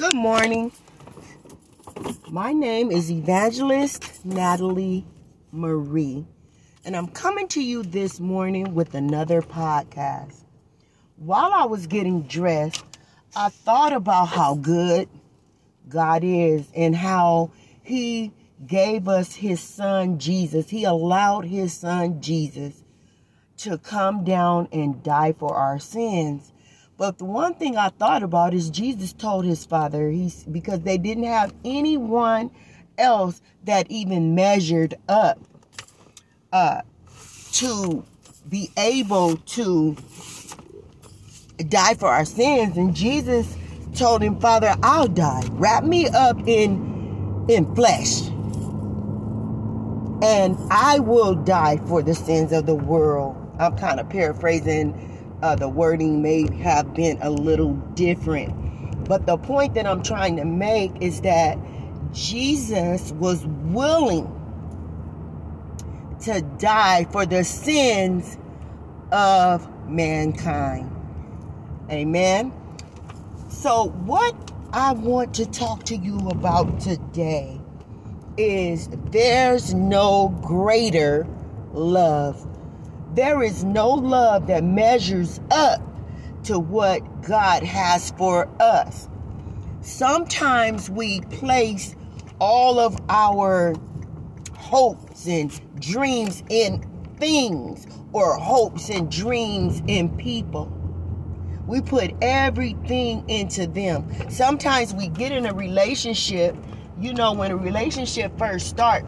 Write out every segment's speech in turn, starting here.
Good morning. My name is Evangelist Natalie Marie, and I'm coming to you this morning with another podcast. While I was getting dressed, I thought about how good God is and how He gave us His Son Jesus. He allowed His Son Jesus to come down and die for our sins. But the one thing I thought about is Jesus told his father, he's because they didn't have anyone else that even measured up uh, to be able to die for our sins. And Jesus told him, Father, I'll die. Wrap me up in in flesh. And I will die for the sins of the world. I'm kind of paraphrasing uh, the wording may have been a little different. But the point that I'm trying to make is that Jesus was willing to die for the sins of mankind. Amen. So, what I want to talk to you about today is there's no greater love there is no love that measures up to what God has for us. Sometimes we place all of our hopes and dreams in things or hopes and dreams in people. We put everything into them. Sometimes we get in a relationship, you know, when a relationship first starts,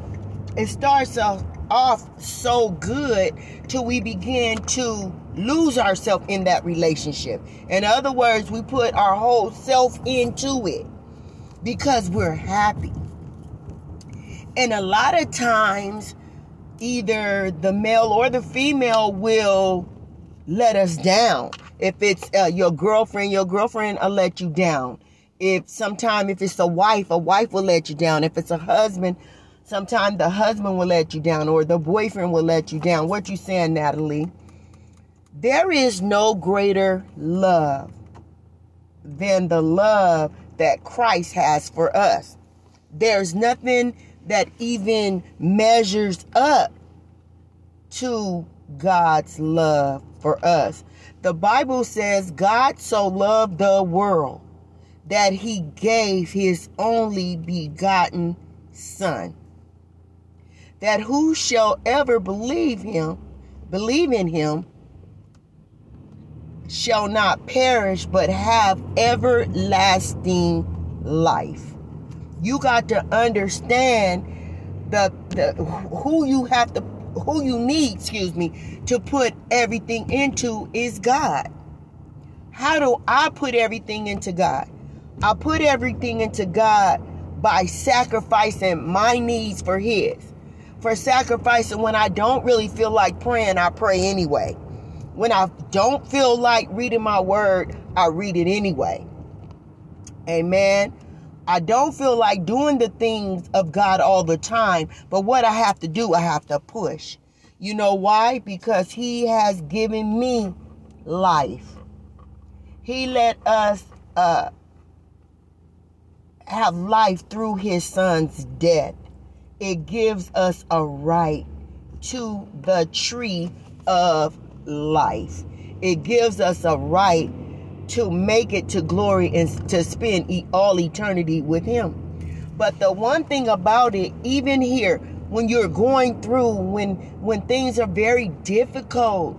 it starts off off so good till we begin to lose ourselves in that relationship. In other words, we put our whole self into it because we're happy. And a lot of times, either the male or the female will let us down. If it's uh, your girlfriend, your girlfriend will let you down. If sometime if it's a wife, a wife will let you down. If it's a husband, Sometimes the husband will let you down or the boyfriend will let you down. What you saying, Natalie? There is no greater love than the love that Christ has for us. There's nothing that even measures up to God's love for us. The Bible says God so loved the world that he gave his only begotten son that who shall ever believe him, believe in him, shall not perish but have everlasting life. You got to understand the, the who you have to who you need, excuse me, to put everything into is God. How do I put everything into God? I put everything into God by sacrificing my needs for his for sacrificing when I don't really feel like praying, I pray anyway. When I don't feel like reading my word, I read it anyway. Amen. I don't feel like doing the things of God all the time, but what I have to do, I have to push. You know why? Because He has given me life. He let us uh, have life through His Son's death it gives us a right to the tree of life. It gives us a right to make it to glory and to spend all eternity with Him. But the one thing about it, even here, when you're going through, when when things are very difficult,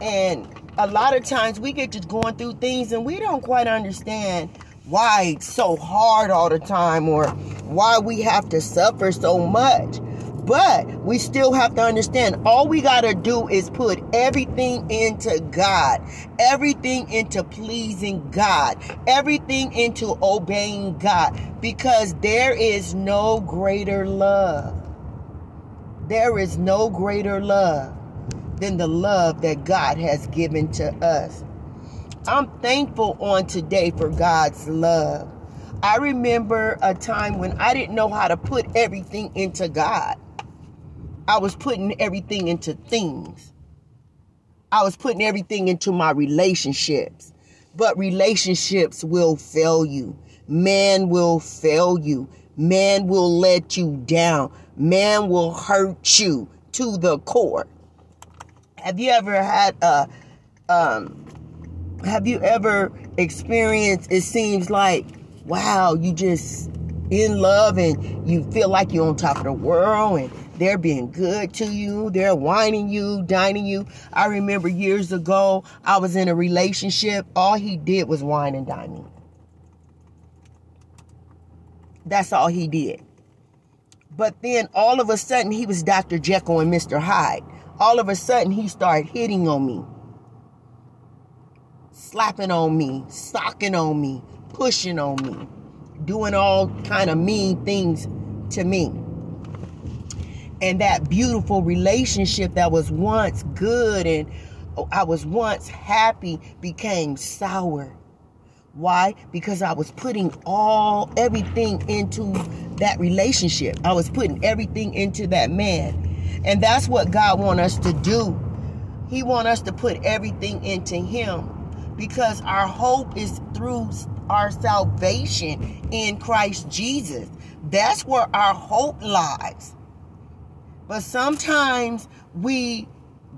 and a lot of times we get just going through things and we don't quite understand why it's so hard all the time or why we have to suffer so much. But we still have to understand all we got to do is put everything into God, everything into pleasing God, everything into obeying God, because there is no greater love. There is no greater love than the love that God has given to us. I'm thankful on today for God's love. I remember a time when I didn't know how to put everything into God. I was putting everything into things. I was putting everything into my relationships. But relationships will fail you. man will fail you. Man will let you down. Man will hurt you to the core. Have you ever had a um have you ever experienced it seems like wow, you just in love and you feel like you're on top of the world and they're being good to you. They're wining you, dining you. I remember years ago, I was in a relationship. All he did was wine and dine me. That's all he did. But then all of a sudden, he was Dr. Jekyll and Mr. Hyde. All of a sudden, he started hitting on me, slapping on me, stalking on me, pushing on me, doing all kind of mean things to me. And that beautiful relationship that was once good and I was once happy became sour why? Because I was putting all everything into that relationship. I was putting everything into that man. And that's what God want us to do. He want us to put everything into him because our hope is through our salvation in Christ Jesus. That's where our hope lies. But sometimes we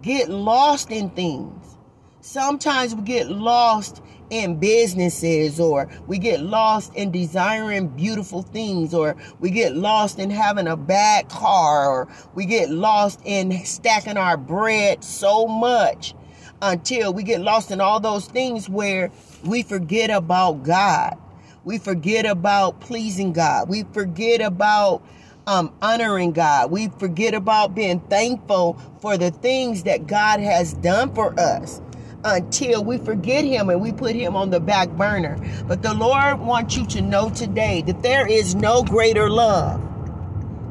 get lost in things. Sometimes we get lost in businesses or we get lost in desiring beautiful things or we get lost in having a bad car or we get lost in stacking our bread so much until we get lost in all those things where we forget about God. We forget about pleasing God. We forget about um, honoring God. We forget about being thankful for the things that God has done for us until we forget him and we put him on the back burner. But the Lord wants you to know today that there is no greater love.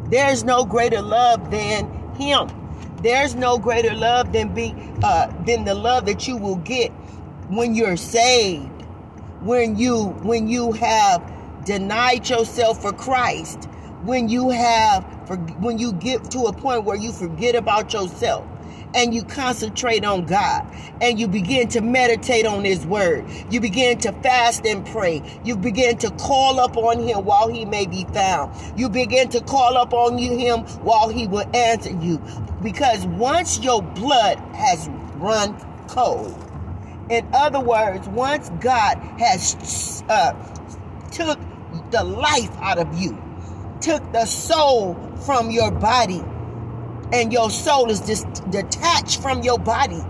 There's no greater love than him. There's no greater love than be uh, than the love that you will get when you're saved. When you when you have denied yourself for Christ. When you have for, when you get to a point where you forget about yourself and you concentrate on God and you begin to meditate on His Word. You begin to fast and pray. You begin to call up on Him while He may be found. You begin to call up on you Him while He will answer you. Because once your blood has run cold, in other words, once God has uh, took the life out of you, took the soul from your body, and your soul is just detached from your body,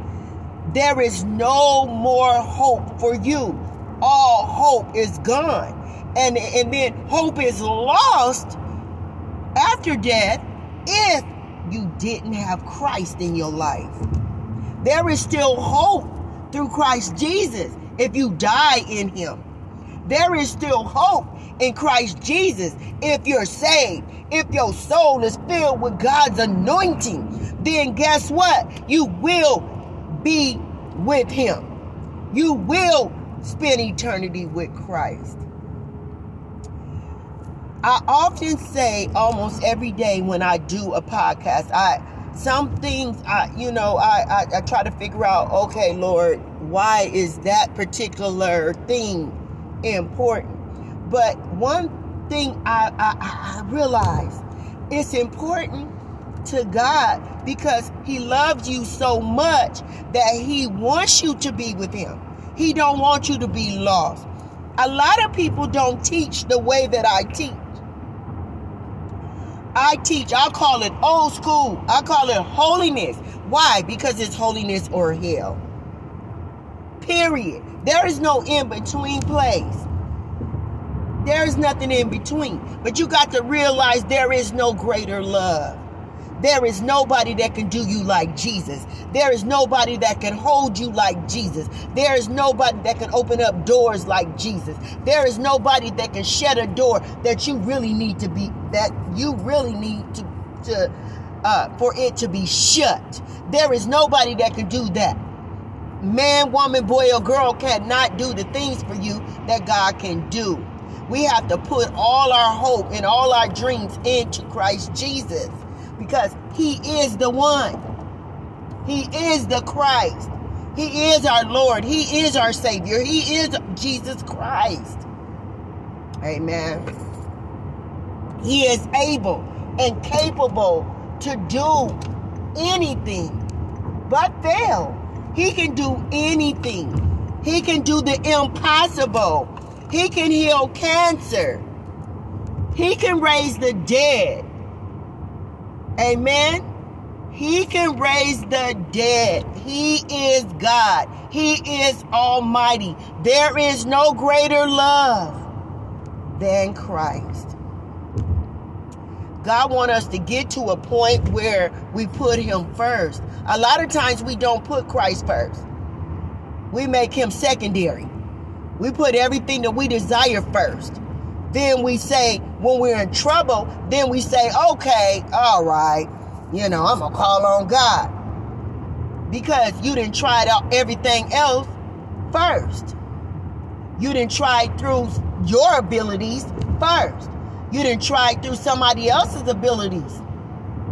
there is no more hope for you. All hope is gone. And, and then hope is lost after death if you didn't have Christ in your life. There is still hope through Christ Jesus if you die in Him. There is still hope in Christ Jesus if you're saved. If your soul is filled with God's anointing, then guess what? You will be with Him. You will spend eternity with Christ. I often say almost every day when I do a podcast, I some things I you know I, I, I try to figure out, okay, Lord, why is that particular thing important? But one thing I, I, I realize it's important to God because he loves you so much that he wants you to be with him. He don't want you to be lost. A lot of people don't teach the way that I teach. I teach, I call it old school. I call it holiness. Why? Because it's holiness or hell. Period. There is no in between place. There's nothing in between. But you got to realize there is no greater love. There is nobody that can do you like Jesus. There is nobody that can hold you like Jesus. There is nobody that can open up doors like Jesus. There is nobody that can shut a door that you really need to be that you really need to to uh, for it to be shut. There is nobody that can do that. Man, woman, boy, or girl cannot do the things for you that God can do. We have to put all our hope and all our dreams into Christ Jesus because he is the one. He is the Christ. He is our Lord. He is our Savior. He is Jesus Christ. Amen. He is able and capable to do anything but fail. He can do anything. He can do the impossible. He can heal cancer. He can raise the dead. Amen. He can raise the dead. He is God. He is almighty. There is no greater love than Christ. God wants us to get to a point where we put him first. A lot of times we don't put Christ first. We make him secondary. We put everything that we desire first. Then we say, when we're in trouble, then we say, okay, all right, you know, I'm going to call on God. Because you didn't try out everything else first. You didn't try through your abilities first. You didn't try through somebody else's abilities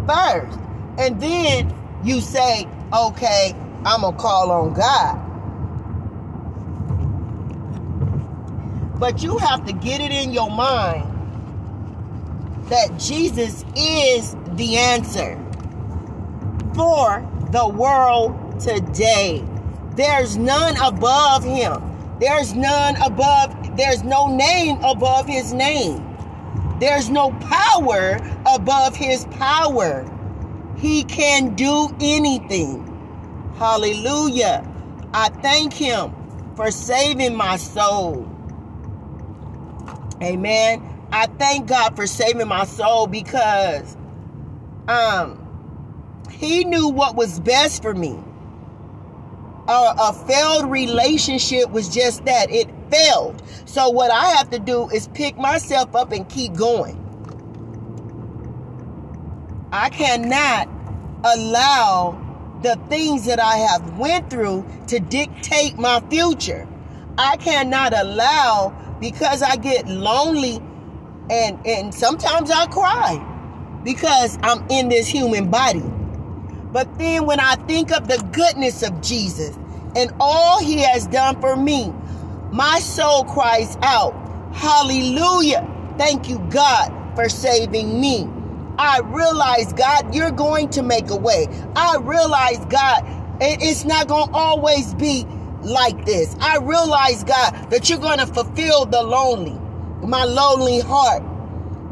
first. And then you say, okay, I'm going to call on God. But you have to get it in your mind that Jesus is the answer for the world today. There's none above him. There's none above, there's no name above his name. There's no power above his power. He can do anything. Hallelujah. I thank him for saving my soul. Amen. I thank God for saving my soul because um he knew what was best for me. A, failed relationship was just that. It failed. So what I have to do is pick myself up and keep going. I cannot allow the things that I have went through to dictate my future. I cannot allow because I get lonely and and sometimes I cry because I'm in this human body. But then when I think of the goodness of Jesus and all he has done for me, my soul cries out, Hallelujah. Thank you, God, for saving me. I realize, God, you're going to make a way. I realize, God, it's not going to always be like this. I realize, God, that you're going to fulfill the lonely, my lonely heart.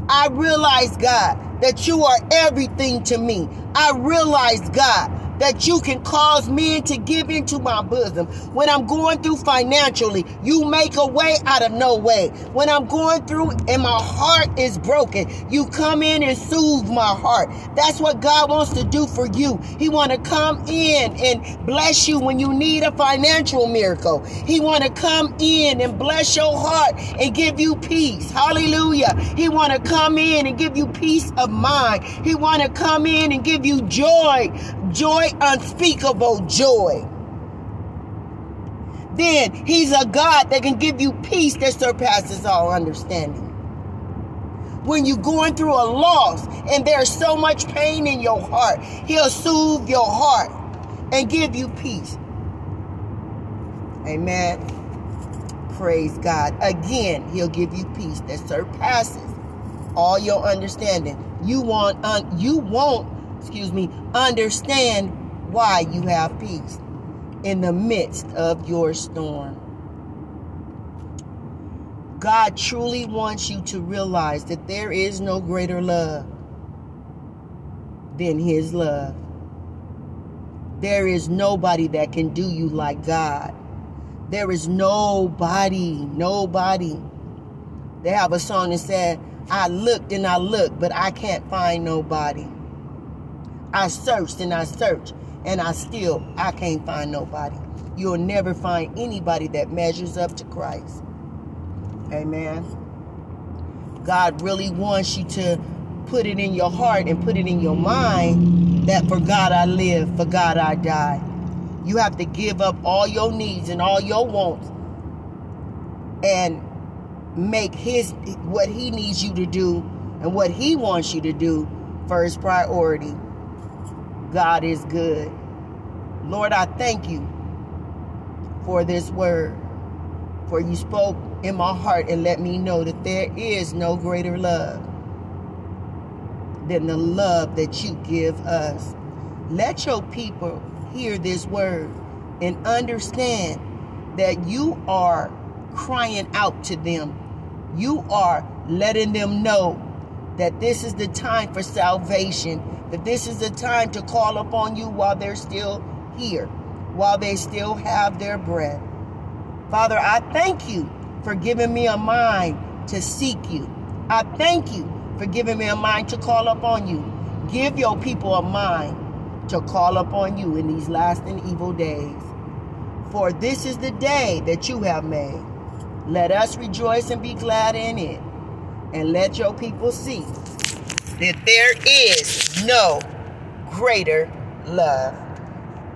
I realize, God, that you are everything to me. I realize, God, that you can cause men to give into my bosom. When I'm going through financially, you make a way out of no way. When I'm going through and my heart is broken, you come in and soothe my heart. That's what God wants to do for you. He want to come in and bless you when you need a financial miracle. He want to come in and bless your heart and give you peace. Hallelujah. He want to come in and give you peace of mind. He want to come in and give you joy, joy unspeakable joy. Then he's a God that can give you peace that surpasses all understanding. When you're going through a loss and there's so much pain in your heart, he'll soothe your heart and give you peace. Amen. Praise God. Again, he'll give you peace that surpasses all your understanding. You want un, you won't, excuse me, understand why you have peace in the midst of your storm. God truly wants you to realize that there is no greater love than His love. There is nobody that can do you like God. There is nobody, nobody. They have a song that said, I looked and I looked, but I can't find nobody. I searched and I searched, and I still I can't find nobody. You'll never find anybody that measures up to Christ. Amen. God really wants you to put it in your heart and put it in your mind that for God I live, for God I die. You have to give up all your needs and all your wants and make his what he needs you to do and what he wants you to do first priority. God is good. Lord, I thank you for this word. For you spoke in my heart and let me know that there is no greater love than the love that you give us. Let your people hear this word and understand that you are crying out to them. You are letting them know that this is the time for salvation, that this is the time to call upon you while they're still here, while they still have their breath. Father, I thank you for giving me a mind to seek you. I thank you for giving me a mind to call upon you. Give your people a mind to call upon you in these last and evil days. For this is the day that you have made. Let us rejoice and be glad in it. And let your people see that there is no greater love.